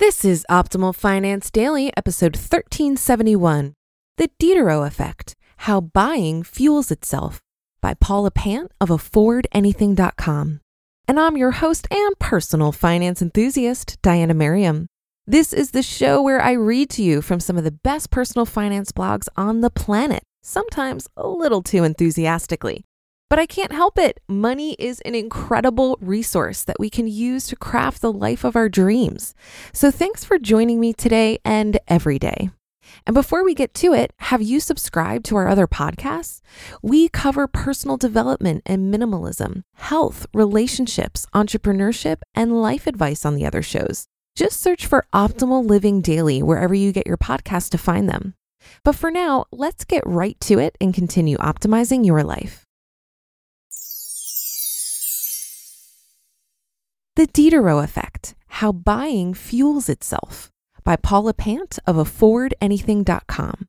This is Optimal Finance Daily, episode 1371 The Diderot Effect How Buying Fuels Itself by Paula Pant of AffordAnything.com. And I'm your host and personal finance enthusiast, Diania Merriam. This is the show where I read to you from some of the best personal finance blogs on the planet, sometimes a little too enthusiastically. But I can't help it. Money is an incredible resource that we can use to craft the life of our dreams. So thanks for joining me today and every day. And before we get to it, have you subscribed to our other podcasts? We cover personal development and minimalism, health, relationships, entrepreneurship, and life advice on the other shows. Just search for Optimal Living Daily wherever you get your podcasts to find them. But for now, let's get right to it and continue optimizing your life. The Diderot Effect How Buying Fuels Itself by Paula Pant of AffordAnything.com.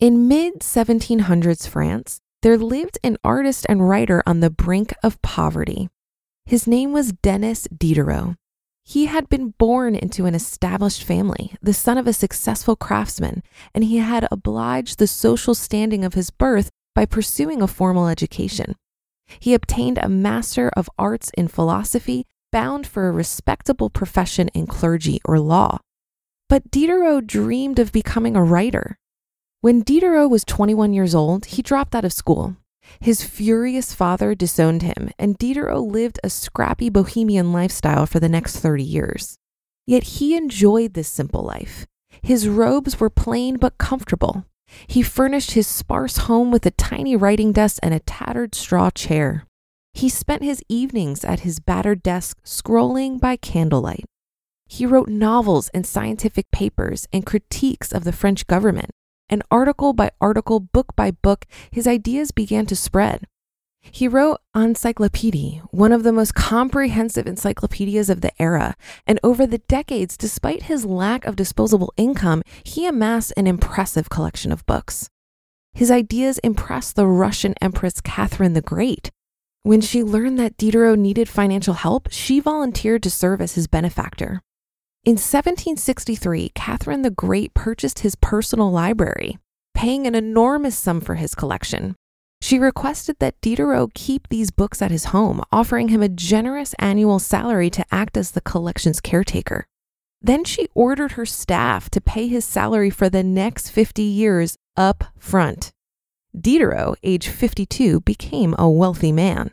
In mid 1700s France, there lived an artist and writer on the brink of poverty. His name was Denis Diderot. He had been born into an established family, the son of a successful craftsman, and he had obliged the social standing of his birth by pursuing a formal education. He obtained a Master of Arts in Philosophy, bound for a respectable profession in clergy or law. But Diderot dreamed of becoming a writer. When Diderot was 21 years old, he dropped out of school. His furious father disowned him, and Diderot lived a scrappy bohemian lifestyle for the next 30 years. Yet he enjoyed this simple life. His robes were plain but comfortable. He furnished his sparse home with a tiny writing desk and a tattered straw chair. He spent his evenings at his battered desk scrolling by candlelight. He wrote novels and scientific papers and critiques of the French government. And article by article, book by book, his ideas began to spread. He wrote Encyclopédie, one of the most comprehensive encyclopedias of the era, and over the decades, despite his lack of disposable income, he amassed an impressive collection of books. His ideas impressed the Russian Empress Catherine the Great. When she learned that Diderot needed financial help, she volunteered to serve as his benefactor. In 1763, Catherine the Great purchased his personal library, paying an enormous sum for his collection. She requested that Diderot keep these books at his home, offering him a generous annual salary to act as the collection's caretaker. Then she ordered her staff to pay his salary for the next 50 years up front. Diderot, age 52, became a wealthy man.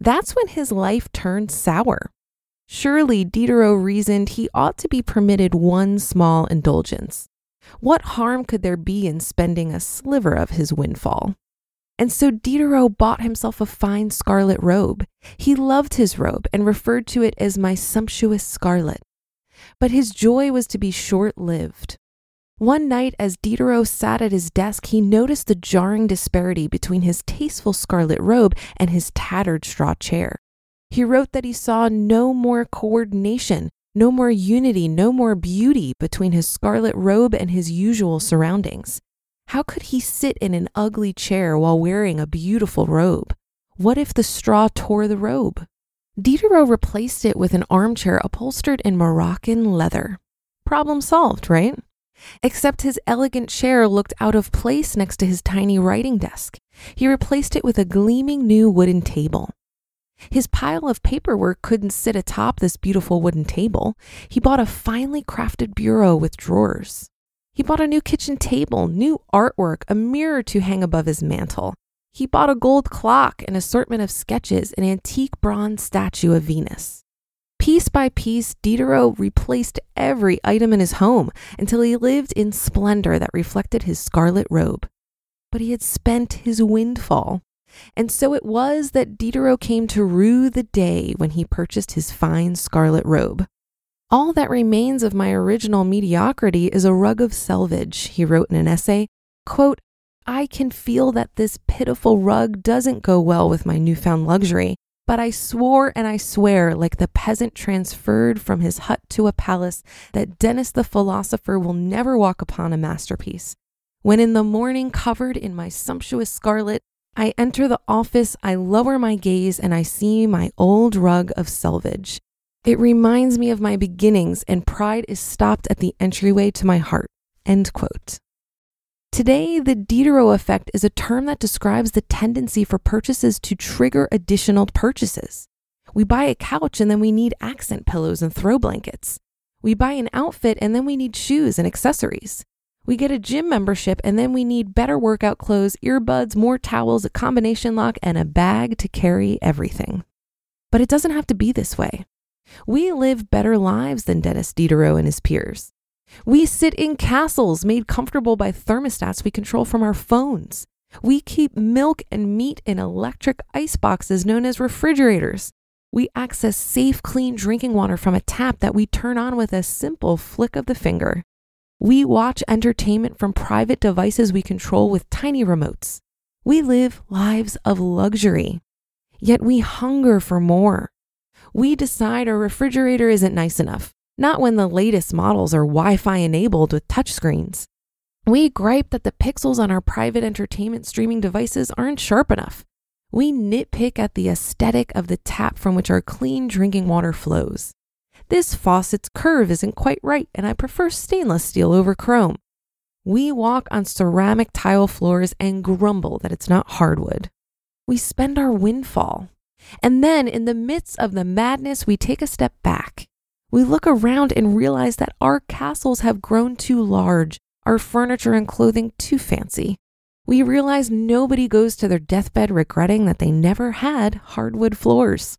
That's when his life turned sour. Surely Diderot reasoned he ought to be permitted one small indulgence. What harm could there be in spending a sliver of his windfall? And so Diderot bought himself a fine scarlet robe. He loved his robe and referred to it as my sumptuous scarlet. But his joy was to be short lived. One night, as Diderot sat at his desk, he noticed the jarring disparity between his tasteful scarlet robe and his tattered straw chair. He wrote that he saw no more coordination, no more unity, no more beauty between his scarlet robe and his usual surroundings. How could he sit in an ugly chair while wearing a beautiful robe? What if the straw tore the robe? Diderot replaced it with an armchair upholstered in Moroccan leather. Problem solved, right? except his elegant chair looked out of place next to his tiny writing desk. He replaced it with a gleaming new wooden table. His pile of paperwork couldn't sit atop this beautiful wooden table. He bought a finely crafted bureau with drawers. He bought a new kitchen table, new artwork, a mirror to hang above his mantel. He bought a gold clock, an assortment of sketches, an antique bronze statue of Venus. Piece by piece, Diderot replaced every item in his home until he lived in splendor that reflected his scarlet robe. But he had spent his windfall. And so it was that Diderot came to rue the day when he purchased his fine scarlet robe. All that remains of my original mediocrity is a rug of selvage, he wrote in an essay. Quote, I can feel that this pitiful rug doesn't go well with my newfound luxury, but I swore and I swear, like the peasant transferred from his hut to a palace, that Denis the philosopher will never walk upon a masterpiece. When in the morning, covered in my sumptuous scarlet, I enter the office, I lower my gaze, and I see my old rug of selvage. It reminds me of my beginnings, and pride is stopped at the entryway to my heart. End quote. Today, the Diderot effect is a term that describes the tendency for purchases to trigger additional purchases. We buy a couch and then we need accent pillows and throw blankets. We buy an outfit and then we need shoes and accessories. We get a gym membership and then we need better workout clothes, earbuds, more towels, a combination lock, and a bag to carry everything. But it doesn't have to be this way. We live better lives than Denis Diderot and his peers. We sit in castles made comfortable by thermostats we control from our phones. We keep milk and meat in electric ice boxes known as refrigerators. We access safe, clean drinking water from a tap that we turn on with a simple flick of the finger. We watch entertainment from private devices we control with tiny remotes. We live lives of luxury. Yet we hunger for more. We decide our refrigerator isn't nice enough not when the latest models are Wi Fi enabled with touchscreens. We gripe that the pixels on our private entertainment streaming devices aren't sharp enough. We nitpick at the aesthetic of the tap from which our clean drinking water flows. This faucet's curve isn't quite right, and I prefer stainless steel over chrome. We walk on ceramic tile floors and grumble that it's not hardwood. We spend our windfall. And then, in the midst of the madness, we take a step back we look around and realize that our castles have grown too large, our furniture and clothing too fancy. We realize nobody goes to their deathbed regretting that they never had hardwood floors.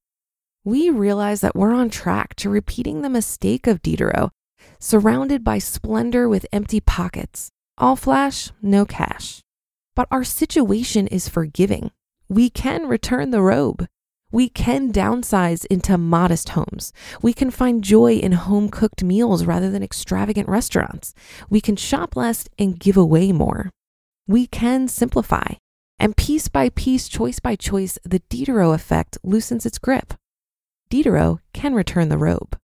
We realize that we're on track to repeating the mistake of Diderot, surrounded by splendor with empty pockets. All flash, no cash. But our situation is forgiving. We can return the robe. We can downsize into modest homes. We can find joy in home cooked meals rather than extravagant restaurants. We can shop less and give away more. We can simplify. And piece by piece, choice by choice, the Diderot effect loosens its grip. Diderot can return the robe.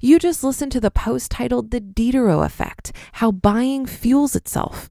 You just listened to the post titled The Diderot Effect How Buying Fuels Itself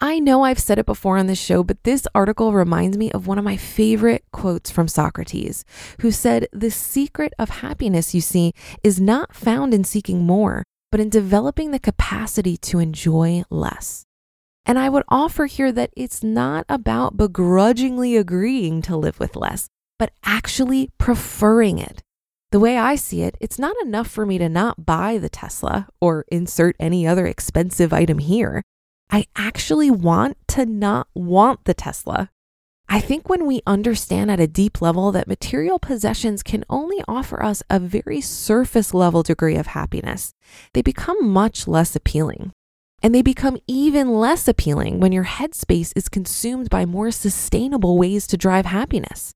I know I've said it before on this show, but this article reminds me of one of my favorite quotes from Socrates, who said, The secret of happiness, you see, is not found in seeking more, but in developing the capacity to enjoy less. And I would offer here that it's not about begrudgingly agreeing to live with less, but actually preferring it. The way I see it, it's not enough for me to not buy the Tesla or insert any other expensive item here. I actually want to not want the Tesla. I think when we understand at a deep level that material possessions can only offer us a very surface level degree of happiness, they become much less appealing. And they become even less appealing when your headspace is consumed by more sustainable ways to drive happiness.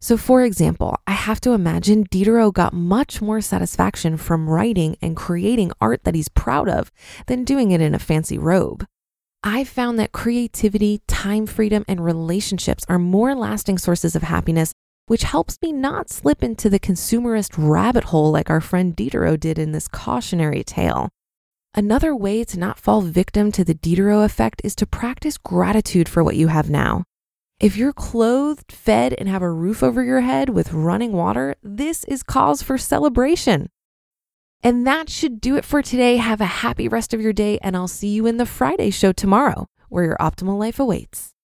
So, for example, I have to imagine Diderot got much more satisfaction from writing and creating art that he's proud of than doing it in a fancy robe. I've found that creativity, time freedom, and relationships are more lasting sources of happiness, which helps me not slip into the consumerist rabbit hole like our friend Diderot did in this cautionary tale. Another way to not fall victim to the Diderot effect is to practice gratitude for what you have now. If you're clothed, fed, and have a roof over your head with running water, this is cause for celebration. And that should do it for today. Have a happy rest of your day, and I'll see you in the Friday show tomorrow, where your optimal life awaits.